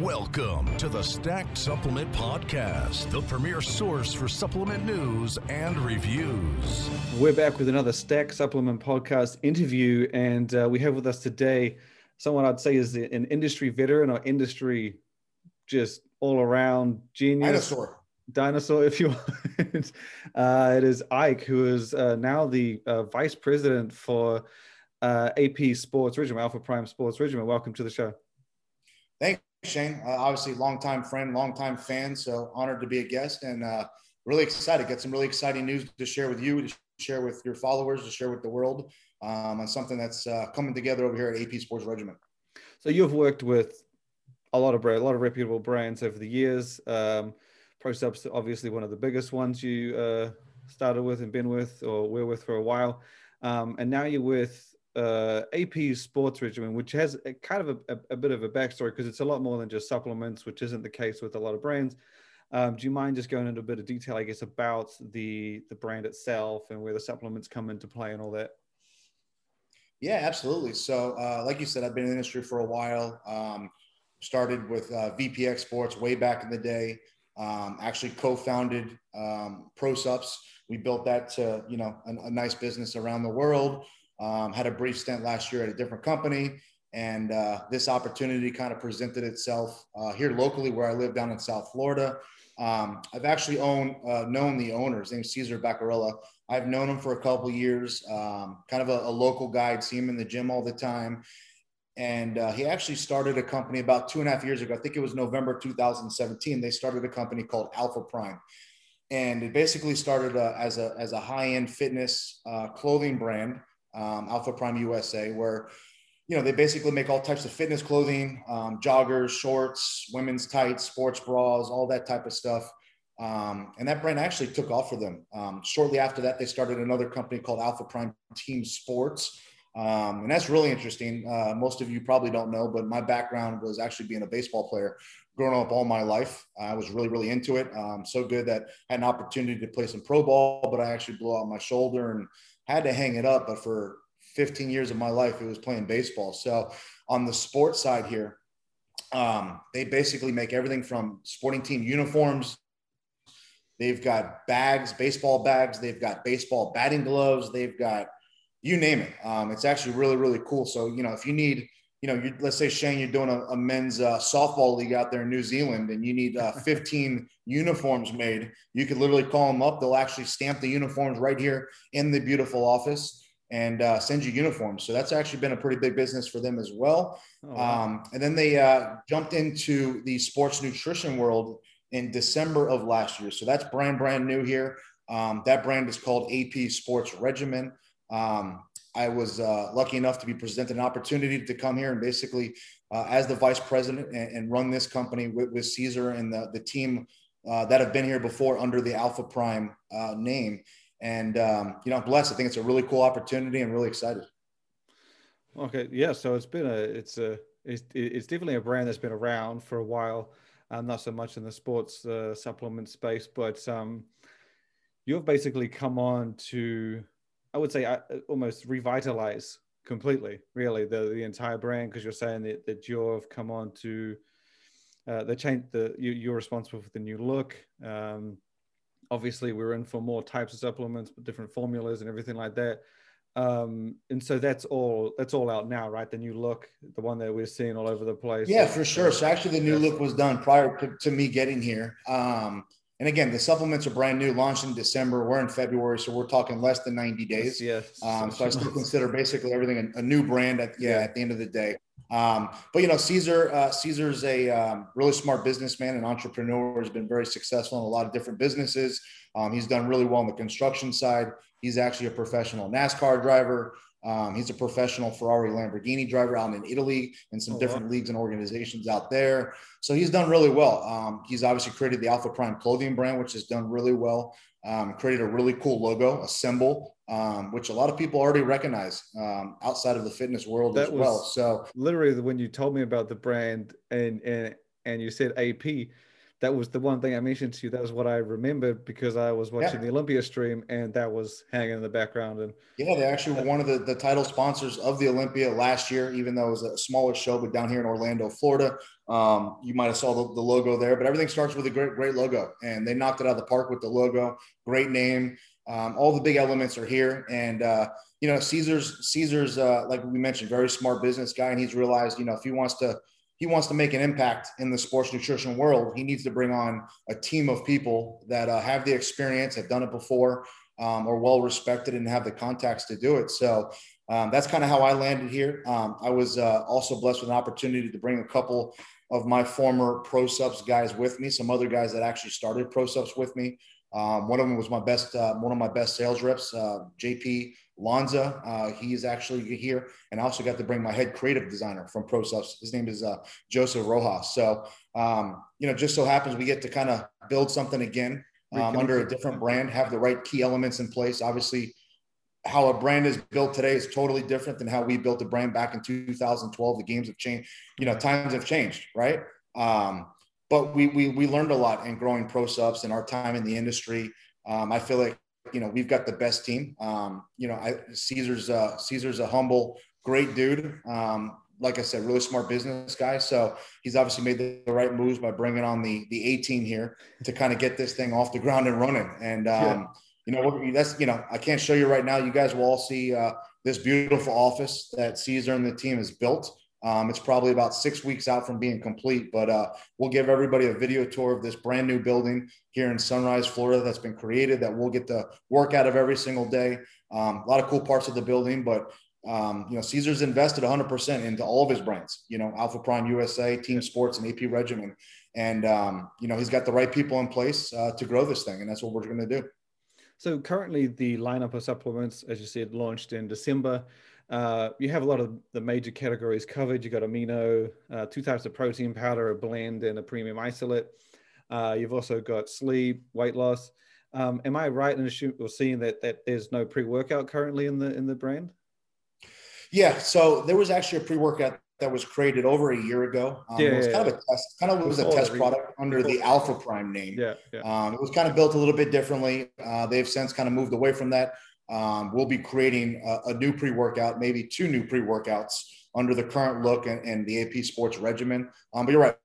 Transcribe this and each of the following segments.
Welcome to the Stacked Supplement Podcast, the premier source for supplement news and reviews. We're back with another Stacked Supplement Podcast interview, and uh, we have with us today someone I'd say is an industry veteran or industry just all around genius. Dinosaur. Dinosaur, if you want. uh, it is Ike, who is uh, now the uh, vice president for uh, AP Sports Regimen, Alpha Prime Sports Regimen. Welcome to the show. Thanks, Shane. Uh, obviously, longtime friend, longtime fan. So honored to be a guest and uh, really excited. Got some really exciting news to share with you, to share with your followers, to share with the world um, on something that's uh, coming together over here at AP Sports Regimen. So you've worked with a lot of a lot of reputable brands over the years. Um, ProSup's obviously one of the biggest ones you uh, started with and been with or were with for a while, um, and now you're with uh, AP Sports Regimen, which has a, kind of a, a, bit of a backstory because it's a lot more than just supplements, which isn't the case with a lot of brands. Um, do you mind just going into a bit of detail, I guess, about the the brand itself and where the supplements come into play and all that? Yeah, absolutely. So, uh, like you said, I've been in the industry for a while. Um, started with uh, VPX Sports way back in the day. Um, actually, co-founded um, ProSupps. We built that to you know a, a nice business around the world. Um, had a brief stint last year at a different company, and uh, this opportunity kind of presented itself uh, here locally where I live down in South Florida. Um, I've actually owned, uh, known the owner. His name's Cesar Baccarella. I've known him for a couple years. Um, kind of a, a, local guy. see him in the gym all the time. And uh, he actually started a company about two and a half years ago. I think it was November 2017. They started a company called Alpha Prime, and it basically started uh, as a as a high end fitness uh, clothing brand um, Alpha Prime USA, where you know they basically make all types of fitness clothing, um, joggers, shorts, women's tights, sports bras, all that type of stuff. Um, and that brand actually took off for them. Um, shortly after that, they started another company called Alpha Prime Team Sports. Um, and that's really interesting. Uh, most of you probably don't know, but my background was actually being a baseball player growing up all my life. I was really, really into it. Um, so good that I had an opportunity to play some pro ball, but I actually blew out my shoulder and had to hang it up, but for 15 years of my life, it was playing baseball. So on the sports side here, um, they basically make everything from sporting team uniforms. They've got bags, baseball bags. They've got baseball batting gloves. They've got you name it. Um, it's actually really, really cool. So, you know, if you need, you know, you, let's say Shane, you're doing a, a men's uh, softball league out there in New Zealand, and you need uh, 15 uniforms made. You could literally call them up. They'll actually stamp the uniforms right here in the beautiful office and uh, send you uniforms. So that's actually been a pretty big business for them as well. Oh, wow. um, and then they uh, jumped into the sports nutrition world in December of last year. So that's brand brand new here. Um, that brand is called AP Sports Regimen. Um, I was uh, lucky enough to be presented an opportunity to come here and basically, uh, as the vice president, and, and run this company with, with, Cesar and the, the team uh, that have been here before under the Alpha Prime uh, name. And um, you know, I'm blessed. I think it's a really cool opportunity, and really excited. Okay, yeah. So it's been a, it's a, it's, it's definitely a brand that's been around for a while. Um, not so much in the sports uh, supplement space, but um, you've basically come on to I would say uh, almost revitalize completely, really, the the entire brand because you're saying that, that you've come on to uh, the change. The you, you're responsible for the new look. Um, obviously, we're in for more types of supplements, but different formulas, and everything like that. Um, and so that's all that's all out now, right? The new look, the one that we're seeing all over the place. Yeah, for sure. So actually, the new look was done prior to, to me getting here. Um, and again, the supplements are brand new, launched in December. We're in February, so we're talking less than 90 days. Yes. Um, so I still consider basically everything a, a new brand. At, yeah, at the end of the day. Um, but you know, Cesar uh, Cesar's a um, really smart businessman and entrepreneur. Has been very successful in a lot of different businesses. Um, he's done really well on the construction side. He's actually a professional NASCAR driver. Um, he's a professional Ferrari Lamborghini driver out in Italy and some oh, different wow. leagues and organizations out there. So he's done really well. Um, he's obviously created the Alpha Prime clothing brand, which has done really well. Um, created a really cool logo, a symbol, um, which a lot of people already recognize um, outside of the fitness world that as well. So literally, when you told me about the brand and and and you said AP, that was the one thing I mentioned to you. That was what I remembered because I was watching Yeah. the Olympia stream and that was hanging in the background. And Yeah, they actually were one of the, the title sponsors of the Olympia last year, even though it was a smaller show, but down here in Orlando, Florida. Um, you might have saw the, the logo there, but everything starts with a great, great logo. And they knocked it out of the park with the logo. Great name. Um, all the big elements are here. And uh, you know, Cesar's Cesar's uh, like we mentioned, very smart business guy, and he's realized, you know, if he wants to he wants to make an impact in the sports nutrition world, he needs to bring on a team of people that uh, have the experience, have done it before, um, well respected, and have the contacts to do it. So um, that's kind of how I landed here. Um, I was uh, also blessed with an opportunity to bring a couple of my former ProSupps guys with me, some other guys that actually started ProSupps with me. Um, one of them was my best, uh, one of my best sales reps, uh, JP Lanza. Uh, he's actually here, and I also got to bring my head creative designer from ProSupps. His name is uh, Joseph Rojas. So, um, you know, just so happens we get to kind of build something again um, under a different brand, have the right key elements in place. Obviously, how a brand is built today is totally different than how we built the brand back in 2012. The games have changed, you know, times have changed, right? Um, but we, we we learned a lot in growing ProSupps and our time in the industry. Um, I feel like you know we've got the best team. Um, you know, I, Cesar's uh, Cesar's a humble, great dude. Um, like I said, really smart business guy. So he's obviously made the, the right moves by bringing on the the 18 here to kind of get this thing off the ground and running. And um, yeah. you know, that's you know, I can't show you right now. You guys will all see uh, this beautiful office that Cesar and the team has built. Um, it's probably about six weeks out from being complete, but uh, we'll give everybody a video tour of this brand new building here in Sunrise, Florida, that's been created that we'll get to work out of every single day. Um, a lot of cool parts of the building, but um, you know, Cesar's invested 100% into all of his brands. You know, Alpha Prime USA, Team Sports, and AP Regimen, and um, you know, he's got the right people in place uh, to grow this thing, and that's what we're going to do. So currently, the lineup of supplements, as you said, launched in December. Uh, you have a lot of the major categories covered. You've got amino, uh, two types of protein powder, a blend, and a premium isolate. Uh, you've also got sleep, weight loss. Um, am I right in assuming or seeing that that there's no pre-workout currently in the in the brand? Yeah, so there was actually a pre-workout that was created over a year ago. Um, Yeah, it was yeah, kind of a test, kind of was a test product under the Alpha Prime name. Yeah, yeah. Um, it was kind of built a little bit differently. Uh, they've since kind of moved away from that. Um, we'll be creating a, a new pre-workout, maybe two new pre-workouts under the current look and, and the AP Sports regimen. Um, but you're right.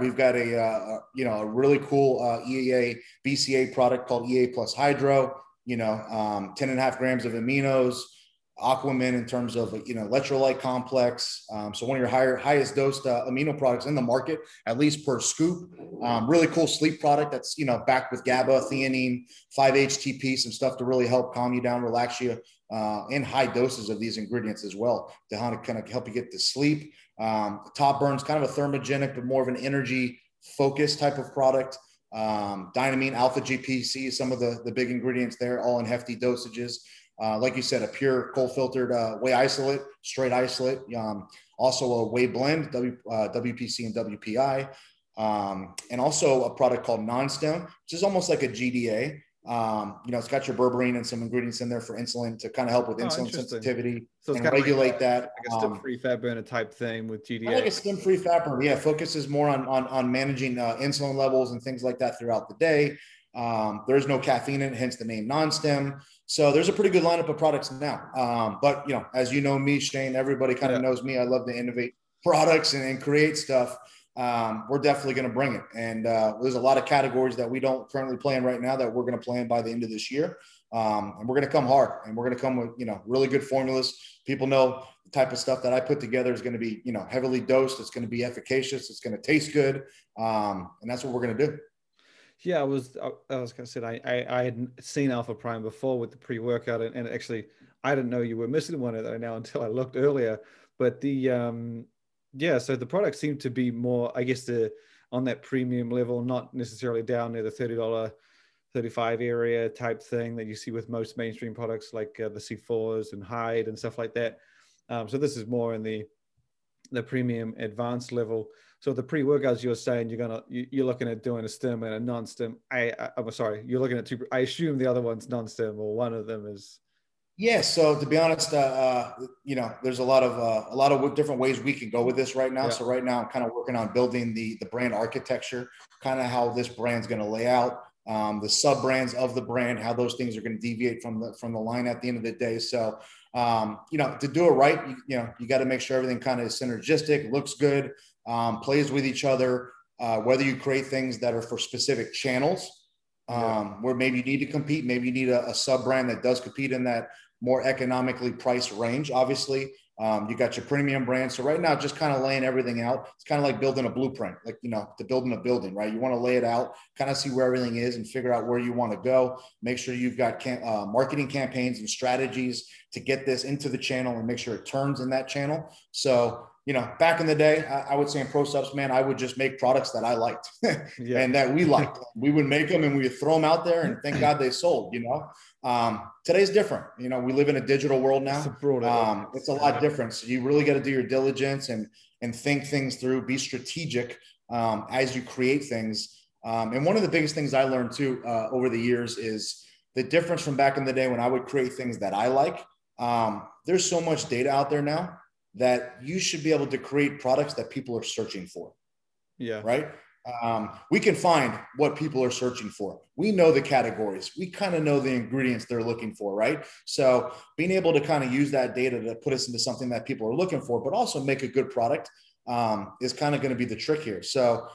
We've got a uh, you know a really cool uh, EAA BCAA product called EAA Plus Hydro. You know, um, 10 and a half grams of aminos, Aquamin in terms of you know electrolyte complex. Um, so one of your higher highest dosed uh, amino products in the market, at least per scoop. Um, really cool sleep product that's you know backed with GABA, theanine, 5-HTP, some stuff to really help calm you down, relax you, uh, in high doses of these ingredients as well to kind of kind of help you get to sleep. Um, top burns, kind of a thermogenic, but more of an energy focused type of product. Um, Dynamine, Alpha GPC, some of the, the big ingredients there, all in hefty dosages. Uh, like you said, a pure cold filtered uh, whey isolate, straight isolate. Um, also a whey blend, w, uh, WPC and WPI. Um, and also a product called Non-Stim, which is almost like a GDA. Um, you know, it's got your berberine and some ingredients in there for insulin to kind of help with Oh, insulin sensitivity So it's and regulate like, that. like a Um, free fat burner type thing with GDA. like a stim-free fat burner. Yeah, focuses more on on, on managing uh, insulin levels and things like that throughout the day. Um, there's no caffeine in it, hence the name non-stim. So there's a pretty good lineup of products now. Um, but you know, as you know me, Shane, everybody kind of Yeah. knows me. I love to innovate products and, and create stuff. Um, we're definitely going to bring it. And uh, there's a lot of categories that we don't currently play in right now that we're going to play in by the end of this year. Um, and we're going to come hard and we're going to come with, you know, really good formulas. People know the type of stuff that I put together is going to be, you know, heavily dosed. It's going to be efficacious. It's going to taste good. Um, and that's what we're going to do. Yeah, I was. I, I was gonna say I, I had seen Alpha Prime before with the pre workout, and, and actually I didn't know you were missing one of that now until I looked earlier. But the um yeah, so the product seemed to be more, I guess, the on that premium level, not necessarily down near the thirty dollar. 35 area type thing that you see with most mainstream products like uh, the C4s and Hyde and stuff like that. Um, so this is more in the the premium advanced level. So the pre-workouts you're saying you're gonna you, you're looking at doing a stim and a non-stim. I, I I'm sorry, you're looking at two. I assume the other one's non-stim or one of them is. Yeah, so to be honest, uh, uh, you know, there's a lot of uh, a lot of different ways we can go with this right now. Yeah. So right now, I'm kind of working on building the the brand architecture, kind of how this brand's going to lay out, um, the sub brands of the brand, how those things are going to deviate from the from the line at the end of the day. So um, you know, to do it right, you, you know, you got to make sure everything kind of is synergistic, looks good, um, plays with each other. Uh, whether you create things that are for specific channels, um, yeah. where maybe you need to compete, maybe you need a, a sub brand that does compete in that more economically priced range. Obviously, um, you got your premium brand. So right now, just kind of laying everything out. It's kind of like building a blueprint, like you know, to building a building, right? You want to lay it out, kind of see where everything is, and figure out where you want to go. Make sure you've got cam- uh, marketing campaigns and strategies to get this into the channel and make sure it turns in that channel. So you know, back in the day, I, I would say in ProSupps, man, I would just make products that I liked yeah. and that we liked. we would make them and we would throw them out there, and thank God they sold. You know, um, today's different. You know, we live in a digital world now. It's a, um, it's a lot different. So you really got to do your diligence and and think things through. Be strategic um, as you create things. Um, and one of the biggest things I learned too uh, over the years is the difference from back in the day when I would create things that I like. Um, there's so much data out there now that you should be able to create products that people are searching for. Yeah. Right. Um, we can find what people are searching for. We know the categories. We kind of know the ingredients they're looking for, right? So being able to kind of use that data to put us into something that people are looking for, but also make a good product um, is kind of going to be the trick here. So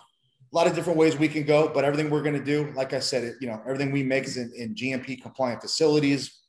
a lot of different ways we can go, but everything we're going to do, like I said, it, you know, everything we make is in, in GMP compliant facilities,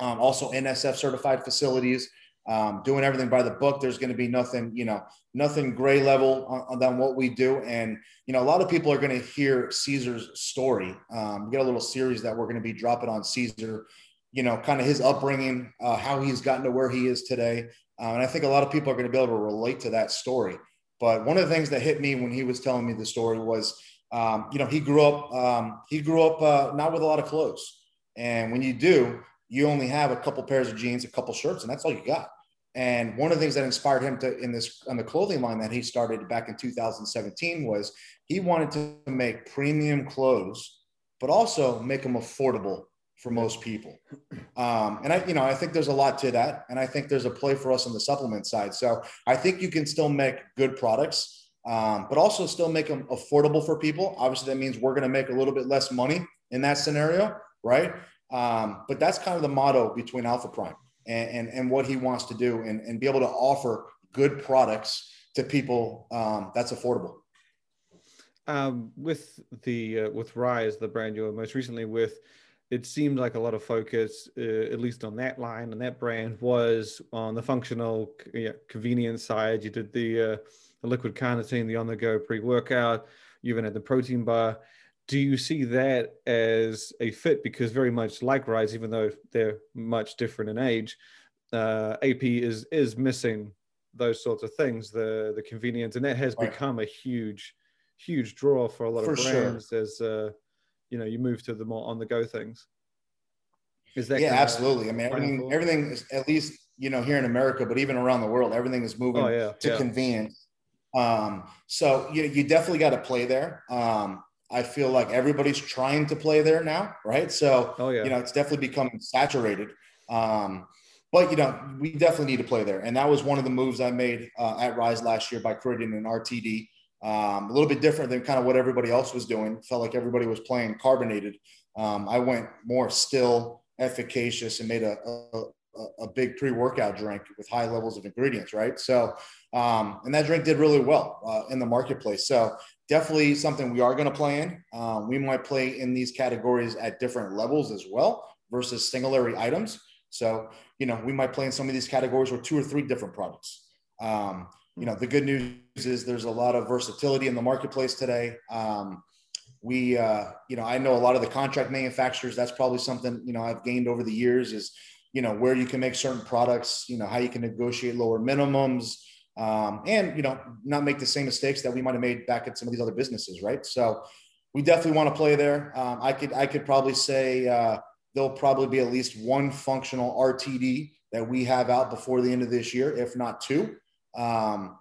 um, also NSF certified facilities um, doing everything by the book. There's going to be nothing, you know, nothing gray level on, on what we do. And, you know, a lot of people are going to hear Cesar's story. Um, we got a little series that we're going to be dropping on Cesar, you know, kind of his upbringing, uh, how he's gotten to where he is today. Um, and I think a lot of people are going to be able to relate to that story. But one of the things that hit me when he was telling me the story was, um, you know, he grew up, um, he grew up uh, not with a lot of clothes. And when you do, you only have a couple pairs of jeans, a couple shirts, and that's all you got. And one of the things that inspired him to in this on the clothing line that he started back in 2017 was he wanted to make premium clothes, but also make them affordable for most people. Um, and I, you know, I think there's a lot to that, and I think there's a play for us on the supplement side. So I think you can still make good products, um, but also still make them affordable for people. Obviously, that means we're going to make a little bit less money in that scenario, right? Um, but that's kind of the motto between Alpha Prime and, and, and what he wants to do and, and be able to offer good products to people um, that's affordable. Um, with the uh, with Ryse, the brand you most recently with, it seemed like a lot of focus, uh, at least on that line and that brand, was on the functional yeah, convenience side. You did the, uh, the liquid carnitine, the on-the-go pre-workout. You even had the protein bar do you see that as a fit? Because very much like Ryse, even though they're much different in age, uh, AP is is missing those sorts of things, the the convenience, and that has right. become a huge, huge draw for a lot for of brands sure. as uh, you know you move to the more on the go things. Is that yeah, absolutely. I mean, everything, everything is at least you know here in America, but even around the world, everything is moving oh, yeah, to yeah. convenience. Um, so you you definitely got to play there. Um, I feel like everybody's trying to play there now, right? So, oh, yeah. you know, it's definitely becoming saturated. Um, but you know, we definitely need to play there, and that was one of the moves I made uh, at Ryse last year by creating an RTD. Um, a little bit different than kind of what everybody else was doing. Felt like everybody was playing carbonated. Um, I went more still, efficacious, and made a, a, a big pre-workout drink with high levels of ingredients, right? So, um, and that drink did really well uh, in the marketplace. So definitely something we are going to play in. Um, we might play in these categories at different levels as well versus singulary items. So, you know, we might play in some of these categories with two or three different products. Um, you know, the good news is there's a lot of versatility in the marketplace today. Um, we, uh, you know, I know a lot of the contract manufacturers. That's probably something you know I've gained over the years is, you know, where you can make certain products. You know, how you can negotiate lower minimums um, and you know not make the same mistakes that we might have made back at some of these other businesses, right? So we definitely want to play there. Um, I could I could probably say uh, there'll probably be at least one functional RTD that we have out before the end of this year, if not two. Um,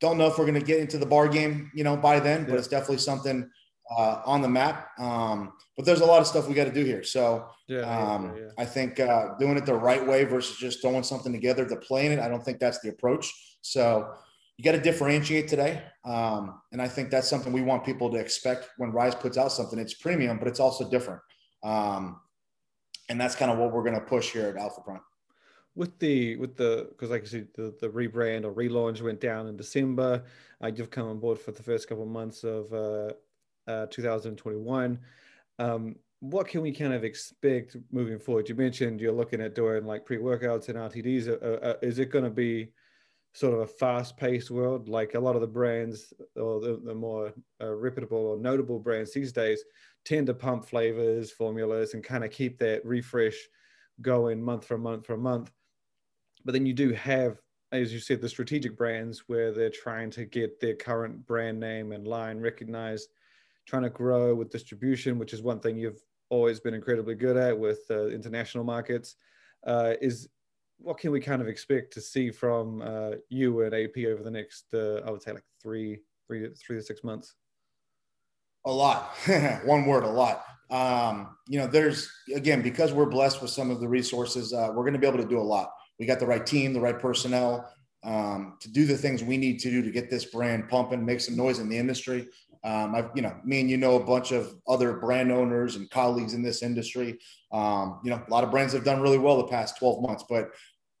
don't know if we're going to get into the bar game, you know, by then, but it's definitely something uh, on the map. Um, but there's a lot of stuff we got to do here. So Yeah, um, yeah, yeah. I think uh, doing it the right way versus just throwing something together to play in it, I don't think that's the approach. So you got to differentiate today. Um, and I think that's something we want people to expect when Ryse puts out something. It's premium, but it's also different. Um, and that's kind of what we're going to push here at Alpha Prime. with the with the because like I said the, the rebrand or relaunch went down in December. Uh, you've come on board for the first couple of months of uh, uh, 2021. Um, what can we kind of expect moving forward? You mentioned you're looking at doing like pre-workouts and RTDs. Uh, uh, is it going to be sort of a fast-paced world like a lot of the brands or the, the more uh, reputable or notable brands these days tend to pump flavors, formulas, and kind of keep that refresh going month from month from month. But then you do have, as you said, the strategic brands where they're trying to get their current brand name and line recognized, trying to grow with distribution, which is one thing you've always been incredibly good at with uh, international markets. Uh, is what can we kind of expect to see from uh, you and AP over the next, uh, I would say, like three, three, three to six months? A lot. One word, a lot. Um, you know, there's again because we're blessed with some of the resources, uh, we're going to be able to do a lot. We got the right team, the right personnel um, to do the things we need to do to get this brand pumping, make some noise in the industry. Um, I've, you know, me and you know a bunch of other brand owners and colleagues in this industry. Um, you know, a lot of brands have done really well the past 12 months, but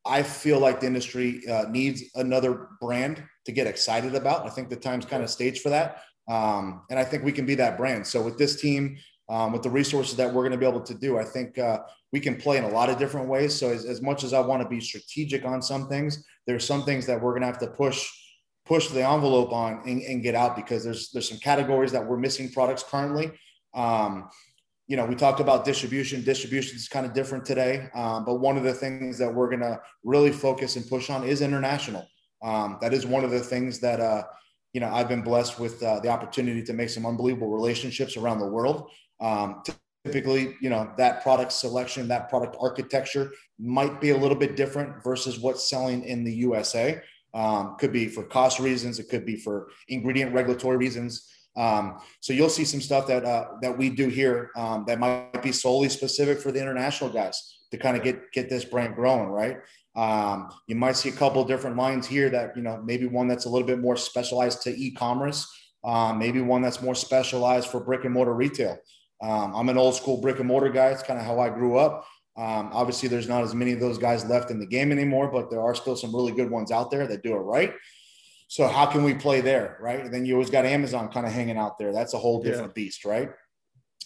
I feel like the industry uh, needs another brand to get excited about. I think the time's kind of staged for that. Um, and I think we can be that brand. So with this team, um, with the resources that we're going to be able to do, I think uh, we can play in a lot of different ways. So as, as much as I want to be strategic on some things, there's some things that we're going to have to push push the envelope on and, and, get out because there's there's some categories that we're missing products currently. Um, you know, we talked about distribution. Distribution is kind of different today, um, but one of the things that we're going to really focus and push on is international. Um, that is one of the things that uh, you know I've been blessed with uh, the opportunity to make some unbelievable relationships around the world. Um, typically, you know, that product selection, that product architecture might be a little bit different versus what's selling in the USA. Um, could be for cost reasons, it could be for ingredient regulatory reasons. Um, so you'll see some stuff that uh, that we do here um, that might be solely specific for the international guys to kind of get get this brand growing, right? Um, you might see a couple different lines here that you know maybe one that's a little bit more specialized to e-commerce, um, maybe one that's more specialized for brick and mortar retail. Um, I'm an old school brick and mortar guy. It's kind of how I grew up. Um, obviously, there's not as many of those guys left in the game anymore, but there are still some really good ones out there that do it right. So how can we play there, right? And then you always got Amazon kind of hanging out there. That's a whole different yeah. beast, right?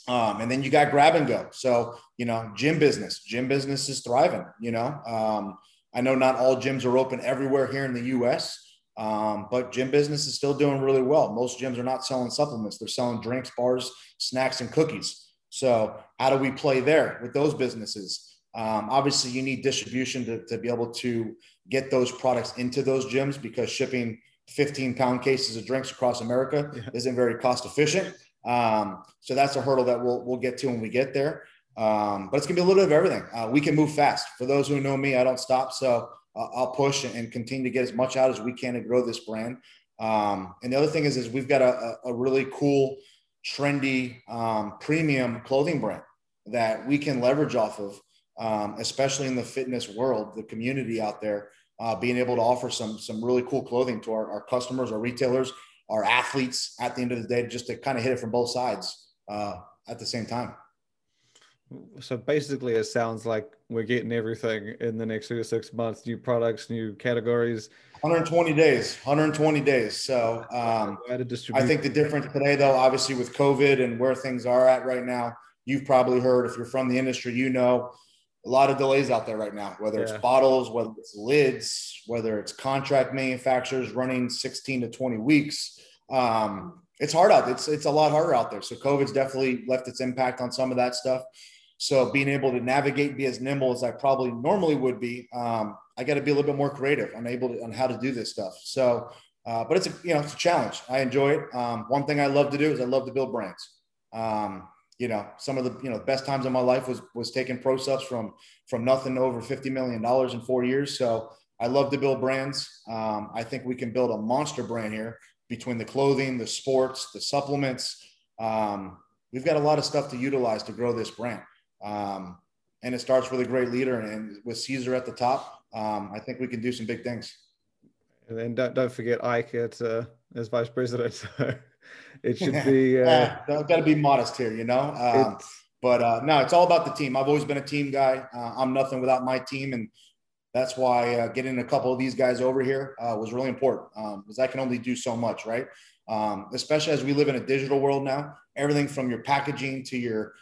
Um, and then you got grab and go. So you know, gym business, gym business is thriving. You know, um, I know not all gyms are open everywhere here in the U.S., um, but gym business is still doing really well. Most gyms are not selling supplements; they're selling drinks, bars, snacks, and cookies. So how do we play there with those businesses? Um, obviously, you need distribution to, to be able to get those products into those gyms because shipping 15 pound cases of drinks across America yeah. isn't very cost efficient. Um, so that's a hurdle that we'll, we'll get to when we get there. Um, but it's gonna be a little bit of everything. Uh, we can move fast. For those who know me, I don't stop. So uh, I'll push and continue to get as much out as we can to grow this brand. Um, and the other thing is, is we've got a, a really cool, trendy, um, premium clothing brand that we can leverage off of, um, especially in the fitness world, the community out there uh, being able to offer some some really cool clothing to our, our customers, our retailers, our athletes at the end of the day, just to kind of hit it from both sides uh, at the same time. So basically, it sounds like we're getting everything in the next three to six months: new products, new categories. 120 days. 120 days. So um, I think the difference today, though, obviously with COVID and where things are at right now, you've probably heard if you're from the industry, you know a lot of delays out there right now, whether yeah. it's bottles, whether it's lids, whether it's contract manufacturers running 16 to 20 weeks. Um, it's hard out. It's it's a lot harder out there. So COVID's definitely left its impact on some of that stuff. So being able to navigate be as nimble as I probably normally would be, um, I got to be a little bit more creative. I'm able to on how to do this stuff. So, uh, but it's a you know it's a challenge. I enjoy it. Um, one thing I love to do is I love to build brands. Um, you know, some of the you know best times of my life was was taking ProSupps from from nothing to over fifty million dollars in four years. So I love to build brands. Um, I think we can build a monster brand here between the clothing, the sports, the supplements, um, we've got a lot of stuff to utilize to grow this brand. Um, and it starts with a great leader and with Cesar at the top. Um, I think we can do some big things. And then don't, don't forget Ike at, uh, as vice president. So it should be. Uh, yeah, I've got to be modest here, you know. Um, but uh, no, it's all about the team. I've always been a team guy. Uh, I'm nothing without my team, and that's why uh, getting a couple of these guys over here uh, was really important because um, I can only do so much, right? Um, especially as we live in a digital world now. Everything from your packaging to your,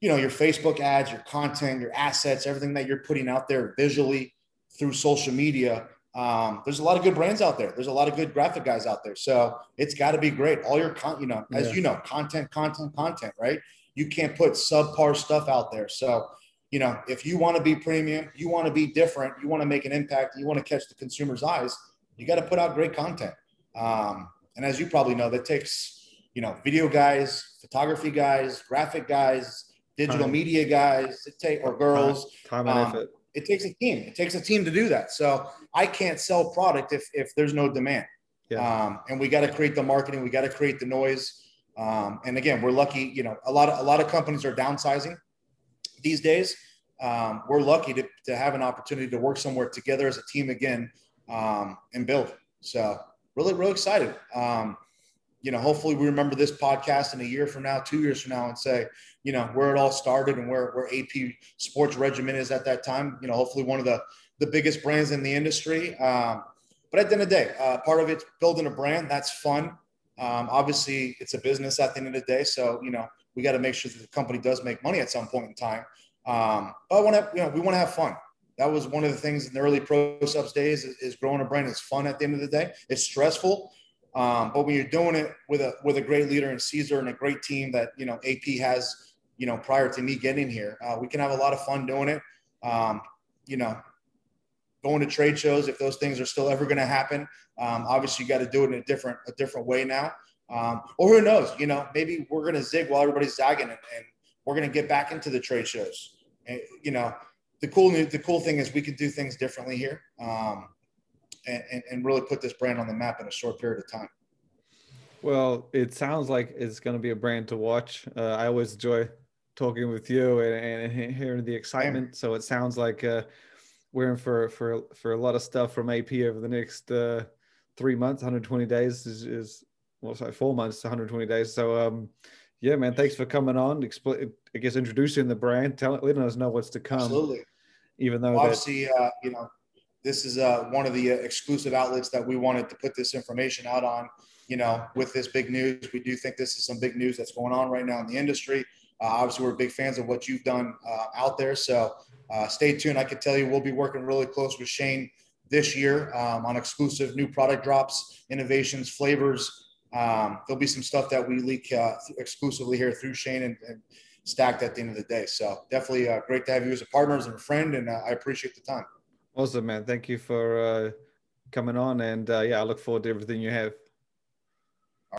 you know, your Facebook ads, your content, your assets, everything that you're putting out there visually through social media. Um, there's a lot of good brands out there. There's a lot of good graphic guys out there. So it's got to be great. All your con, you know, as yeah. you know, content, content, content, right? You can't put subpar stuff out there. So you know, if you want to be premium, you want to be different, you want to make an impact, you want to catch the consumer's eyes, you got to put out great content. Um, and as you probably know, that takes, you know, video guys, photography guys, graphic guys, digital time. media guys, take or girls. Time, time um, effort. It takes a team. It takes a team to do that. So I can't sell product if if there's no demand. Yeah. Um, and we got to create the marketing. We got to create the noise. Um, and again, we're lucky. You know, a lot of a lot of companies are downsizing these days. Um, we're lucky to, to have an opportunity to work somewhere together as a team again um, and build. So really, really excited. Um, you know, hopefully we remember this podcast in a year from now, two years from now, and say, you know, where it all started and where, where AP Sports Regimen is at that time. You know, hopefully one of the the biggest brands in the industry. Um, but at the end of the day, uh, part of it's building a brand. That's fun. Um, obviously, it's a business at the end of the day. So, you know, we got to make sure that the company does make money at some point in time. Um, but I want to, you know, we want to have fun. That was one of the things in the early ProSupps days is, is, growing a brand is fun at the end of the day. It's stressful. Um, but when you're doing it with a, with a great leader in Cesar and a great team that, you know, AP has, you know, prior to me getting here, uh, we can have a lot of fun doing it. Um, you know, going to trade shows, if those things are still ever going to happen, um, obviously you got to do it in a different, a different way now. Um, or who knows, you know, maybe we're going to zig while everybody's zagging and, and we're going to get back into the trade shows. And, you know, the cool the cool thing is we can do things differently here um, and, and, and really put this brand on the map in a short period of time. Well, it sounds like it's going to be a brand to watch. Uh, I always enjoy talking with you and, and hearing the excitement. So it sounds like uh, we're in for for for a lot of stuff from AP over the next uh, three months. 120 days is, is well, sorry, four months, 120 days. So, um, yeah, man, thanks for coming on. Expl- I guess introducing the brand, telling, letting us know what's to come. Absolutely. Even though well, obviously, uh, you know, this is uh, one of the uh, exclusive outlets that we wanted to put this information out on. You know, with this big news, we do think this is some big news that's going on right now in the industry. Uh, obviously, we're big fans of what you've done uh, out there. So, uh, stay tuned. I can tell you, we'll be working really close with Shane this year um, on exclusive new product drops, innovations, flavors um, there'll be some stuff that we leak uh, exclusively here through Shane and, and, stacked at the end of the day. So definitely great to have you as a partner and a friend, and I appreciate the time. Awesome, man. Thank you for uh, coming on, and uh, yeah, I look forward to everything you have.